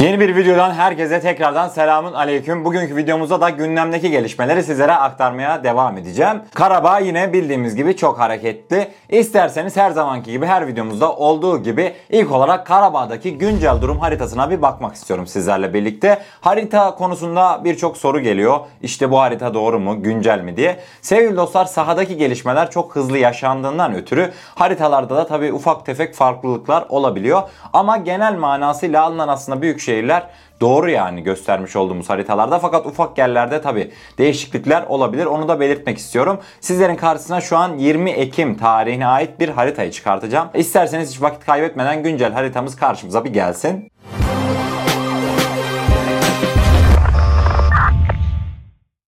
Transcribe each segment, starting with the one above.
Yeni bir videodan herkese tekrardan selamun aleyküm. Bugünkü videomuzda da gündemdeki gelişmeleri sizlere aktarmaya devam edeceğim. Karabağ yine bildiğimiz gibi çok hareketli. İsterseniz her zamanki gibi her videomuzda olduğu gibi ilk olarak Karabağ'daki güncel durum haritasına bir bakmak istiyorum sizlerle birlikte. Harita konusunda birçok soru geliyor. İşte bu harita doğru mu, güncel mi diye. Sevgili dostlar sahadaki gelişmeler çok hızlı yaşandığından ötürü haritalarda da tabii ufak tefek farklılıklar olabiliyor. Ama genel manasıyla alınan aslında büyük şehirler doğru yani göstermiş olduğumuz haritalarda fakat ufak yerlerde tabi değişiklikler olabilir onu da belirtmek istiyorum. Sizlerin karşısına şu an 20 Ekim tarihine ait bir haritayı çıkartacağım. İsterseniz hiç vakit kaybetmeden güncel haritamız karşımıza bir gelsin.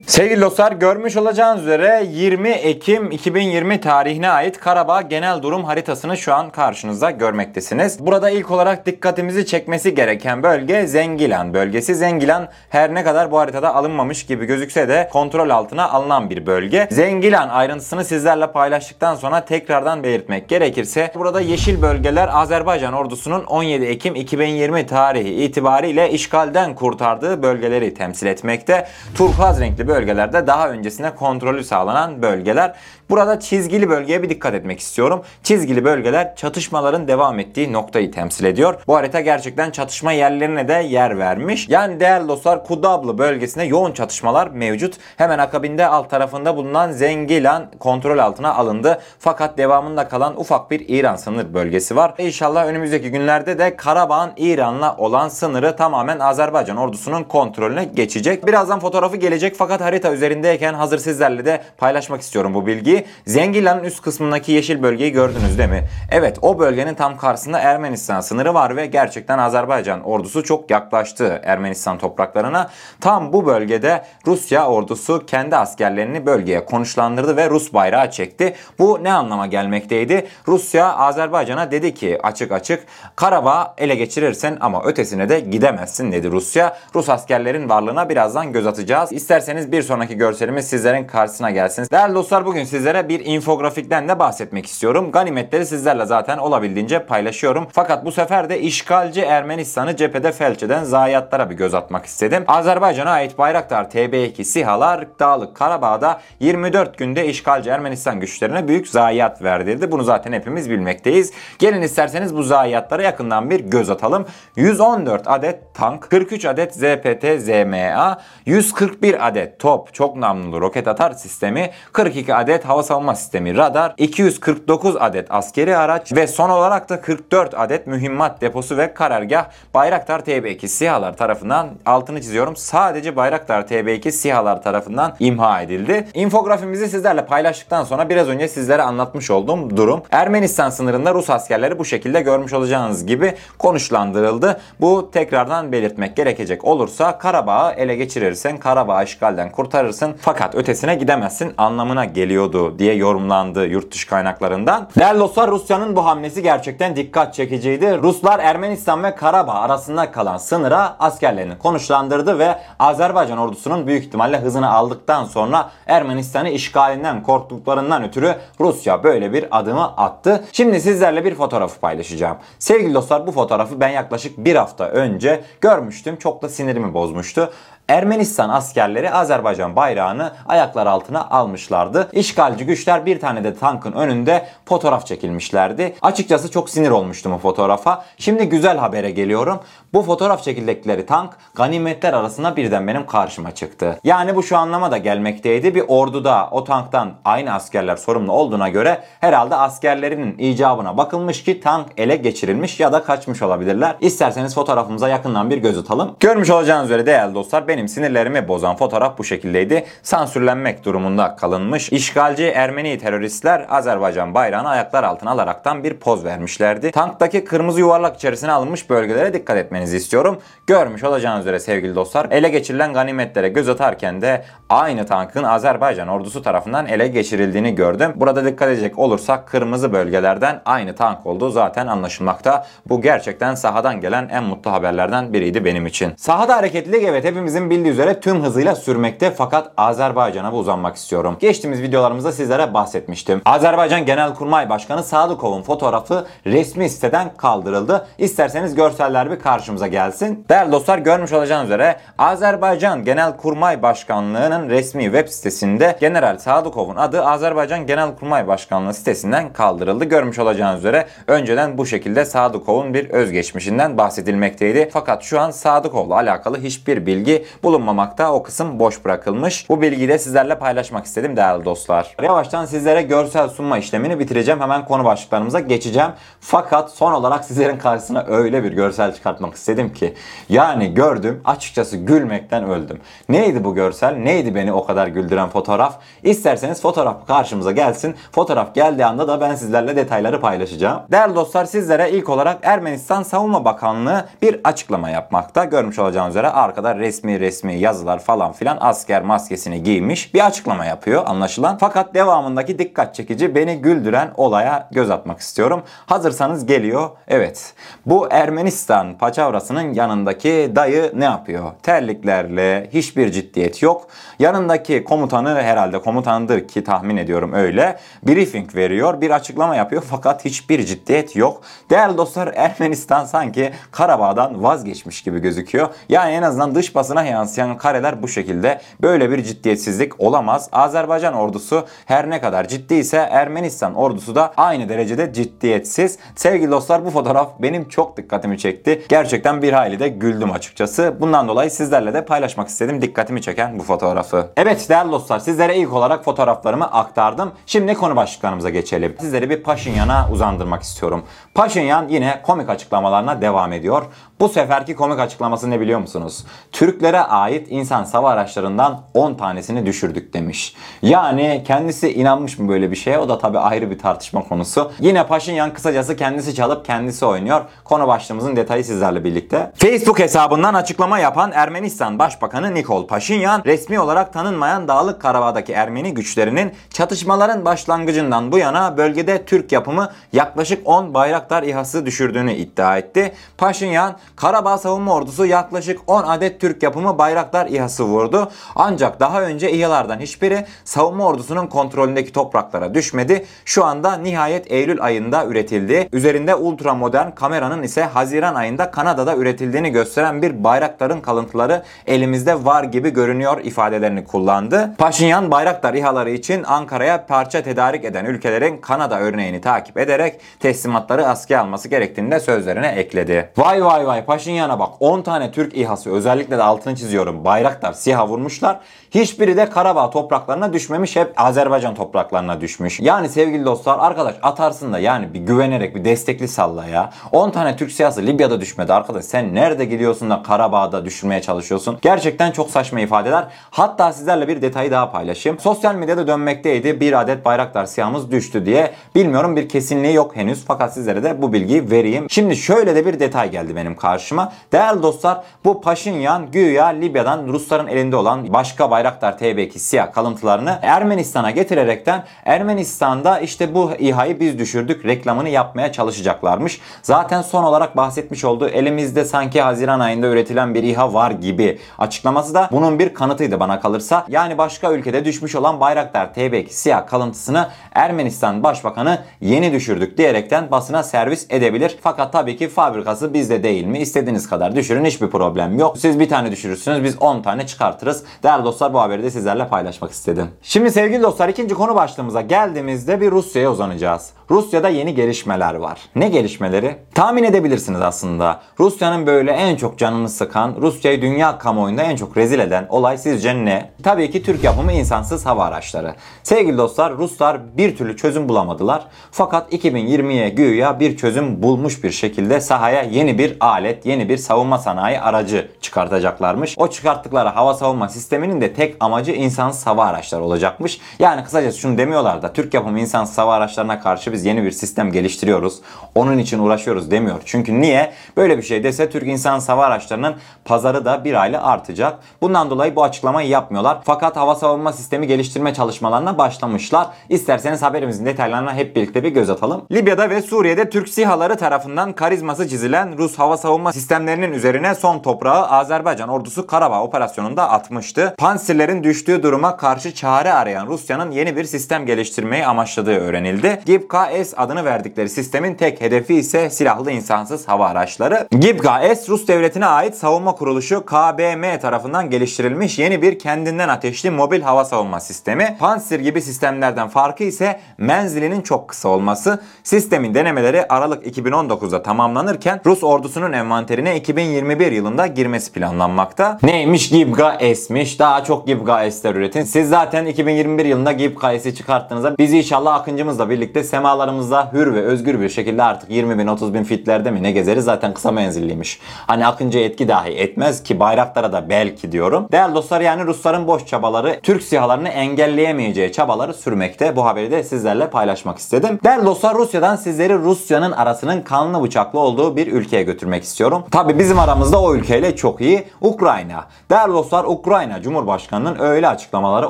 Sevgili dostlar görmüş olacağınız üzere 20 Ekim 2020 tarihine ait Karabağ genel durum haritasını şu an karşınızda görmektesiniz. Burada ilk olarak dikkatimizi çekmesi gereken bölge Zengilan bölgesi. Zengilan her ne kadar bu haritada alınmamış gibi gözükse de kontrol altına alınan bir bölge. Zengilan ayrıntısını sizlerle paylaştıktan sonra tekrardan belirtmek gerekirse burada yeşil bölgeler Azerbaycan ordusunun 17 Ekim 2020 tarihi itibariyle işgalden kurtardığı bölgeleri temsil etmekte. Turkuaz renkli bölgelerde daha öncesinde kontrolü sağlanan bölgeler. Burada çizgili bölgeye bir dikkat etmek istiyorum. Çizgili bölgeler çatışmaların devam ettiği noktayı temsil ediyor. Bu harita gerçekten çatışma yerlerine de yer vermiş. Yani değerli dostlar Kudablı bölgesinde yoğun çatışmalar mevcut. Hemen akabinde alt tarafında bulunan Zengilan kontrol altına alındı. Fakat devamında kalan ufak bir İran sınır bölgesi var. İnşallah önümüzdeki günlerde de Karabağ'ın İran'la olan sınırı tamamen Azerbaycan ordusunun kontrolüne geçecek. Birazdan fotoğrafı gelecek fakat harita üzerindeyken hazır sizlerle de paylaşmak istiyorum bu bilgiyi. Zengilan'ın üst kısmındaki yeşil bölgeyi gördünüz değil mi? Evet o bölgenin tam karşısında Ermenistan sınırı var ve gerçekten Azerbaycan ordusu çok yaklaştı Ermenistan topraklarına. Tam bu bölgede Rusya ordusu kendi askerlerini bölgeye konuşlandırdı ve Rus bayrağı çekti. Bu ne anlama gelmekteydi? Rusya Azerbaycan'a dedi ki açık açık Karabağ ele geçirirsen ama ötesine de gidemezsin dedi Rusya. Rus askerlerin varlığına birazdan göz atacağız. İsterseniz bir sonraki görselimiz sizlerin karşısına gelsin. Değerli dostlar bugün sizlere bir infografikten de bahsetmek istiyorum. Ganimetleri sizlerle zaten olabildiğince paylaşıyorum. Fakat bu sefer de işgalci Ermenistan'ı cephede felç eden zayiatlara bir göz atmak istedim. Azerbaycan'a ait Bayraktar TB2 SİHA'lar Dağlık Karabağ'da 24 günde işgalci Ermenistan güçlerine büyük zayiat verdirdi. Bunu zaten hepimiz bilmekteyiz. Gelin isterseniz bu zayiatlara yakından bir göz atalım. 114 adet tank, 43 adet ZPT ZMA, 141 adet top, çok namlulu roket atar sistemi, 42 adet hava savunma sistemi radar, 249 adet askeri araç ve son olarak da 44 adet mühimmat deposu ve karargah Bayraktar TB2 SİHA'lar tarafından altını çiziyorum. Sadece Bayraktar TB2 SİHA'lar tarafından imha edildi. İnfografimizi sizlerle paylaştıktan sonra biraz önce sizlere anlatmış olduğum durum Ermenistan sınırında Rus askerleri bu şekilde görmüş olacağınız gibi konuşlandırıldı. Bu tekrardan belirtmek gerekecek olursa Karabağ'ı ele geçirirsen Karabağ işgalden kurtarırsın fakat ötesine gidemezsin anlamına geliyordu diye yorumlandı yurt dışı kaynaklarından. Değerli dostlar Rusya'nın bu hamlesi gerçekten dikkat çekiciydi. Ruslar Ermenistan ve Karabağ arasında kalan sınıra askerlerini konuşlandırdı ve Azerbaycan ordusunun büyük ihtimalle hızını aldıktan sonra Ermenistan'ı işgalinden korktuklarından ötürü Rusya böyle bir adımı attı. Şimdi sizlerle bir fotoğrafı paylaşacağım. Sevgili dostlar bu fotoğrafı ben yaklaşık bir hafta önce görmüştüm. Çok da sinirimi bozmuştu. Ermenistan askerleri Azerbaycan bayrağını ayaklar altına almışlardı. İşgalci güçler bir tane de tankın önünde fotoğraf çekilmişlerdi. Açıkçası çok sinir olmuştum o fotoğrafa. Şimdi güzel habere geliyorum. Bu fotoğraf çekildikleri tank ganimetler arasında birden benim karşıma çıktı. Yani bu şu anlama da gelmekteydi. Bir orduda o tanktan aynı askerler sorumlu olduğuna göre herhalde askerlerinin icabına bakılmış ki tank ele geçirilmiş ya da kaçmış olabilirler. İsterseniz fotoğrafımıza yakından bir göz atalım. Görmüş olacağınız üzere değerli dostlar benim sinirlerimi bozan fotoğraf bu şekildeydi. Sansürlenmek durumunda kalınmış. İşgalci Ermeni teröristler Azerbaycan bayrağını ayaklar altına alaraktan bir poz vermişlerdi. Tanktaki kırmızı yuvarlak içerisine alınmış bölgelere dikkat etmenizi istiyorum. Görmüş olacağınız üzere sevgili dostlar ele geçirilen ganimetlere göz atarken de aynı tankın Azerbaycan ordusu tarafından ele geçirildiğini gördüm. Burada dikkat edecek olursak kırmızı bölgelerden aynı tank olduğu zaten anlaşılmakta. Bu gerçekten sahadan gelen en mutlu haberlerden biriydi benim için. Sahada hareketlilik evet hepimizin hepinizin bildiği üzere tüm hızıyla sürmekte fakat Azerbaycan'a bu uzanmak istiyorum. Geçtiğimiz videolarımızda sizlere bahsetmiştim. Azerbaycan Genelkurmay Başkanı Sadıkov'un fotoğrafı resmi siteden kaldırıldı. İsterseniz görseller bir karşımıza gelsin. Değerli dostlar görmüş olacağınız üzere Azerbaycan Genelkurmay Başkanlığı'nın resmi web sitesinde General Sadıkov'un adı Azerbaycan Genelkurmay Başkanlığı sitesinden kaldırıldı. Görmüş olacağınız üzere önceden bu şekilde Sadıkov'un bir özgeçmişinden bahsedilmekteydi. Fakat şu an Sadıkov'la alakalı hiçbir bilgi bulunmamakta. O kısım boş bırakılmış. Bu bilgiyi de sizlerle paylaşmak istedim değerli dostlar. Yavaştan sizlere görsel sunma işlemini bitireceğim. Hemen konu başlıklarımıza geçeceğim. Fakat son olarak sizlerin karşısına öyle bir görsel çıkartmak istedim ki. Yani gördüm açıkçası gülmekten öldüm. Neydi bu görsel? Neydi beni o kadar güldüren fotoğraf? İsterseniz fotoğraf karşımıza gelsin. Fotoğraf geldiği anda da ben sizlerle detayları paylaşacağım. Değerli dostlar sizlere ilk olarak Ermenistan Savunma Bakanlığı bir açıklama yapmakta. Görmüş olacağınız üzere arkada resmi resmi yazılar falan filan asker maskesini giymiş bir açıklama yapıyor anlaşılan. Fakat devamındaki dikkat çekici beni güldüren olaya göz atmak istiyorum. Hazırsanız geliyor. Evet. Bu Ermenistan paçavrasının yanındaki dayı ne yapıyor? Terliklerle hiçbir ciddiyet yok. Yanındaki komutanı herhalde komutandır ki tahmin ediyorum öyle. Briefing veriyor, bir açıklama yapıyor fakat hiçbir ciddiyet yok. Değerli dostlar Ermenistan sanki Karabağ'dan vazgeçmiş gibi gözüküyor. Yani en azından dış basına yansıyan kareler bu şekilde. Böyle bir ciddiyetsizlik olamaz. Azerbaycan ordusu her ne kadar ciddiyse Ermenistan ordusu da aynı derecede ciddiyetsiz. Sevgili dostlar bu fotoğraf benim çok dikkatimi çekti. Gerçekten bir hayli de güldüm açıkçası. Bundan dolayı sizlerle de paylaşmak istedim dikkatimi çeken bu fotoğrafı. Evet değerli dostlar sizlere ilk olarak fotoğraflarımı aktardım. Şimdi konu başlıklarımıza geçelim. Sizleri bir Paşinyan'a uzandırmak istiyorum. Paşinyan yine komik açıklamalarına devam ediyor. Bu seferki komik açıklaması ne biliyor musunuz? Türklere ait insan sava araçlarından 10 tanesini düşürdük demiş. Yani kendisi inanmış mı böyle bir şeye? O da tabii ayrı bir tartışma konusu. Yine Paşinyan kısacası kendisi çalıp kendisi oynuyor. Konu başlığımızın detayı sizlerle birlikte. Facebook hesabından açıklama yapan Ermenistan Başbakanı Nikol Paşinyan resmi olarak tanınmayan Dağlık Karabağ'daki Ermeni güçlerinin çatışmaların başlangıcından bu yana bölgede Türk yapımı yaklaşık 10 Bayraktar İHA'sı düşürdüğünü iddia etti. Paşinyan Karabağ Savunma Ordusu yaklaşık 10 adet Türk yapımı Bayraktar İHA'sı vurdu. Ancak daha önce İHA'lardan hiçbiri savunma ordusunun kontrolündeki topraklara düşmedi. Şu anda nihayet Eylül ayında üretildi. Üzerinde ultra modern kameranın ise Haziran ayında Kanada'da üretildiğini gösteren bir Bayraktar'ın kalıntıları elimizde var gibi görünüyor ifadelerini kullandı. Paşinyan Bayraktar İHA'ları için Ankara'ya parça tedarik eden ülkelerin Kanada örneğini takip ederek teslimatları askıya alması gerektiğini de sözlerine ekledi. Vay vay vay Paşinyan'a bak 10 tane Türk İHA'sı özellikle de altını çiziyorum Bayraktar SİHA vurmuşlar. Hiçbiri de Karabağ topraklarına düşmemiş hep Azerbaycan topraklarına düşmüş. Yani sevgili dostlar arkadaş atarsın da yani bir güvenerek bir destekli salla ya. 10 tane Türk SİHA'sı Libya'da düşmedi arkadaş. Sen nerede gidiyorsun da Karabağ'da düşürmeye çalışıyorsun? Gerçekten çok saçma ifadeler. Hatta sizlerle bir detayı daha paylaşayım. Sosyal medyada dönmekteydi bir adet Bayraktar SİHA'mız düştü diye. Bilmiyorum bir kesinliği yok henüz fakat sizlere de bu bilgiyi vereyim. Şimdi şöyle de bir detay geldi benim karşıma. Değerli dostlar bu Paşinyan güya Libya'dan Rusların elinde olan başka Bayraktar TB2 siyah kalıntılarını Ermenistan'a getirerekten Ermenistan'da işte bu İHA'yı biz düşürdük reklamını yapmaya çalışacaklarmış. Zaten son olarak bahsetmiş olduğu elimizde sanki Haziran ayında üretilen bir İHA var gibi açıklaması da bunun bir kanıtıydı bana kalırsa. Yani başka ülkede düşmüş olan Bayraktar TB2 siyah kalıntısını Ermenistan Başbakanı yeni düşürdük diyerekten basına servis edebilir. Fakat tabii ki fabrikası bizde değil mi? İstediğiniz kadar düşürün hiçbir problem yok. Siz bir tane düşürürsünüz biz 10 tane çıkartırız. Değerli dostlar bu haberi de sizlerle paylaşmak istedim. Şimdi sevgili dostlar ikinci konu başlığımıza geldiğimizde bir Rusya'ya uzanacağız. Rusya'da yeni gelişmeler var. Ne gelişmeleri? Tahmin edebilirsiniz aslında. Rusya'nın böyle en çok canını sıkan, Rusya'yı dünya kamuoyunda en çok rezil eden olay sizce ne? Tabii ki Türk yapımı insansız hava araçları. Sevgili dostlar Ruslar bir türlü çözüm bulamadılar. Fakat 2020'ye güya bir çözüm bulmuş bir şekilde sahaya yeni bir alet, yeni bir savunma sanayi aracı çıkartacaklarmış. O çıkarttıkları hava savunma sisteminin de tek amacı insansız hava araçları olacakmış. Yani kısacası şunu demiyorlar da Türk yapımı insansız hava araçlarına karşı biz yeni bir sistem geliştiriyoruz. Onun için uğraşıyoruz demiyor. Çünkü niye? Böyle bir şey dese Türk insansız hava araçlarının pazarı da bir aylık artacak. Bundan dolayı bu açıklamayı yapmıyorlar. Fakat hava savunma sistemi geliştirme çalışmalarına başlamışlar. İsterseniz haberimizin detaylarına hep birlikte bir göz atalım. Libya'da ve Suriye'de Türk SİHA'ları tarafından karizması çizilen Rus hava savunma savunma sistemlerinin üzerine son toprağı Azerbaycan ordusu Karabağ operasyonunda atmıştı. Panserlerin düştüğü duruma karşı çare arayan Rusya'nın yeni bir sistem geliştirmeyi amaçladığı öğrenildi. GIBK-S adını verdikleri sistemin tek hedefi ise silahlı insansız hava araçları. GIBK-S Rus devletine ait savunma kuruluşu KBM tarafından geliştirilmiş yeni bir kendinden ateşli mobil hava savunma sistemi. Panzer gibi sistemlerden farkı ise menzilinin çok kısa olması. Sistemin denemeleri Aralık 2019'da tamamlanırken Rus ordusunun envanterine 2021 yılında girmesi planlanmakta. Neymiş GIBK-S'miş? Daha çok GIBK-S'ler üretin. Siz zaten 2021 yılında GIBK-S'i çıkarttığınızda biz inşallah Akıncımızla birlikte semalarımızda hür ve özgür bir şekilde artık 20 bin 30 bin fitlerde mi ne gezeriz zaten kısa menzilliymiş. Hani Akıncı'ya etki dahi etmez ki Bayraktar'a da belki diyorum. Değerli dostlar yani Rusların boş çabaları Türk sihalarını engelleyemeyeceği çabaları sürmekte. Bu haberi de sizlerle paylaşmak istedim. Değerli dostlar Rusya'dan sizleri Rusya'nın arasının kanlı bıçaklı olduğu bir ülkeye götürmek istiyorum. Tabi bizim aramızda o ülkeyle çok iyi Ukrayna. Değerli dostlar Ukrayna Cumhurbaşkanı'nın öyle açıklamaları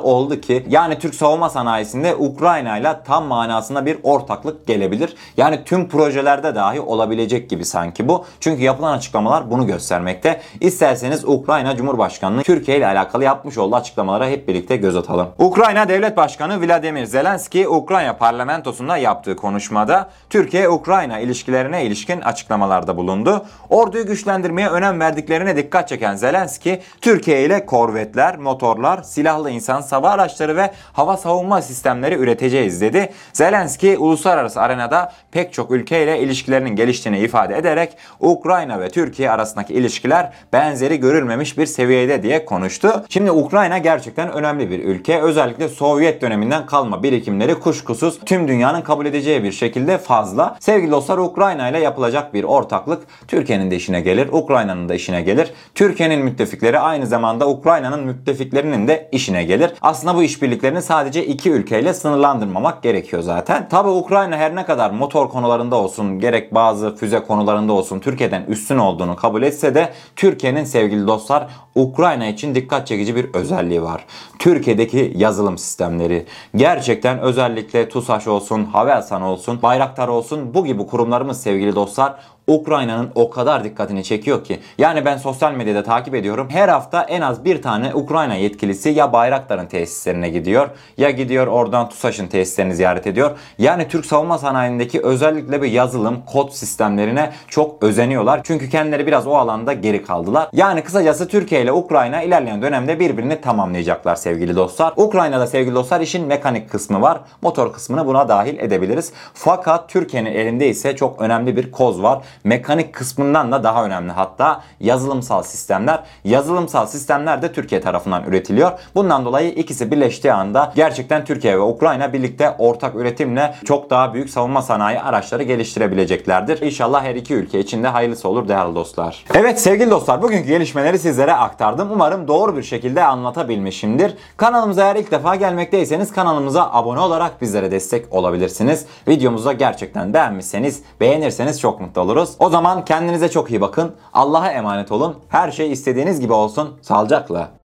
oldu ki yani Türk savunma sanayisinde Ukrayna ile tam manasında bir ortaklık gelebilir. Yani tüm projelerde dahi olabilecek gibi sanki bu. Çünkü yapılan açıklamalar bunu göstermekte. İsterseniz Ukrayna Cumhurbaşkanı'nın Türkiye ile alakalı yapmış olduğu açıklamalara hep birlikte göz atalım. Ukrayna Devlet Başkanı Vladimir Zelenski Ukrayna parlamentosunda yaptığı konuşmada Türkiye-Ukrayna ilişkilerine ilişkin açıklamalarda bulundu. Orduyu güçlendirmeye önem verdiklerine dikkat çeken Zelenski, Türkiye ile korvetler, motorlar, silahlı insan hava araçları ve hava savunma sistemleri üreteceğiz dedi. Zelenski uluslararası arenada pek çok ülkeyle ilişkilerinin geliştiğini ifade ederek Ukrayna ve Türkiye arasındaki ilişkiler benzeri görülmemiş bir seviyede diye konuştu. Şimdi Ukrayna gerçekten önemli bir ülke. Özellikle Sovyet döneminden kalma birikimleri kuşkusuz tüm dünyanın kabul edeceği bir şekilde fazla. Sevgili dostlar Ukrayna ile yapılacak bir ortaklık Türkiye'nin de işine gelir, Ukrayna'nın da işine gelir. Türkiye'nin müttefikleri aynı zamanda Ukrayna'nın müttefiklerinin de işine gelir. Aslında bu işbirliklerini sadece iki ülkeyle sınırlandırmamak gerekiyor zaten. Tabi Ukrayna her ne kadar motor konularında olsun, gerek bazı füze konularında olsun Türkiye'den üstün olduğunu kabul etse de Türkiye'nin sevgili dostlar Ukrayna için dikkat çekici bir özelliği var. Türkiye'deki yazılım sistemleri gerçekten özellikle TUSAŞ olsun, Havelsan olsun, Bayraktar olsun bu gibi kurumlarımız sevgili dostlar Ukrayna'nın o kadar dikkatini çekiyor ki. Yani ben sosyal medyada takip ediyorum. Her hafta en az bir tane Ukrayna yetkilisi ya Bayraktar'ın tesislerine gidiyor ya gidiyor oradan TUSAŞ'ın tesislerini ziyaret ediyor. Yani Türk savunma sanayindeki özellikle bir yazılım, kod sistemlerine çok özeniyorlar. Çünkü kendileri biraz o alanda geri kaldılar. Yani kısacası Türkiye ile Ukrayna ilerleyen dönemde birbirini tamamlayacaklar sevgili dostlar. Ukrayna'da sevgili dostlar işin mekanik kısmı var. Motor kısmını buna dahil edebiliriz. Fakat Türkiye'nin elinde ise çok önemli bir koz var mekanik kısmından da daha önemli hatta yazılımsal sistemler. Yazılımsal sistemler de Türkiye tarafından üretiliyor. Bundan dolayı ikisi birleştiği anda gerçekten Türkiye ve Ukrayna birlikte ortak üretimle çok daha büyük savunma sanayi araçları geliştirebileceklerdir. İnşallah her iki ülke için de hayırlısı olur değerli dostlar. Evet sevgili dostlar bugünkü gelişmeleri sizlere aktardım. Umarım doğru bir şekilde anlatabilmişimdir. Kanalımıza eğer ilk defa gelmekteyseniz kanalımıza abone olarak bizlere destek olabilirsiniz. Videomuzu gerçekten beğenmişseniz beğenirseniz çok mutlu oluruz. O zaman çok iyi bakın. Allah'a emanet olun. Her şey istediğiniz gibi olsun. Sağlıcakla.